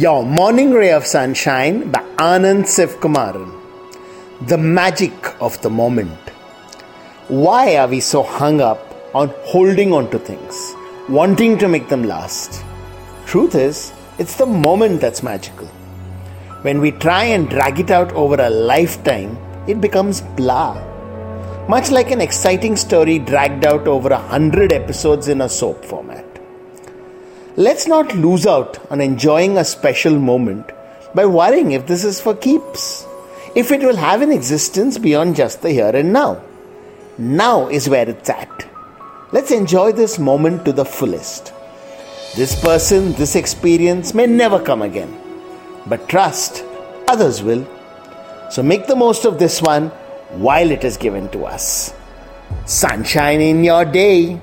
Your Morning Ray of Sunshine by Anand Sivkumaran. The magic of the moment. Why are we so hung up on holding on to things, wanting to make them last? Truth is, it's the moment that's magical. When we try and drag it out over a lifetime, it becomes blah. Much like an exciting story dragged out over a hundred episodes in a soap format. Let's not lose out on enjoying a special moment by worrying if this is for keeps, if it will have an existence beyond just the here and now. Now is where it's at. Let's enjoy this moment to the fullest. This person, this experience may never come again, but trust, others will. So make the most of this one while it is given to us. Sunshine in your day.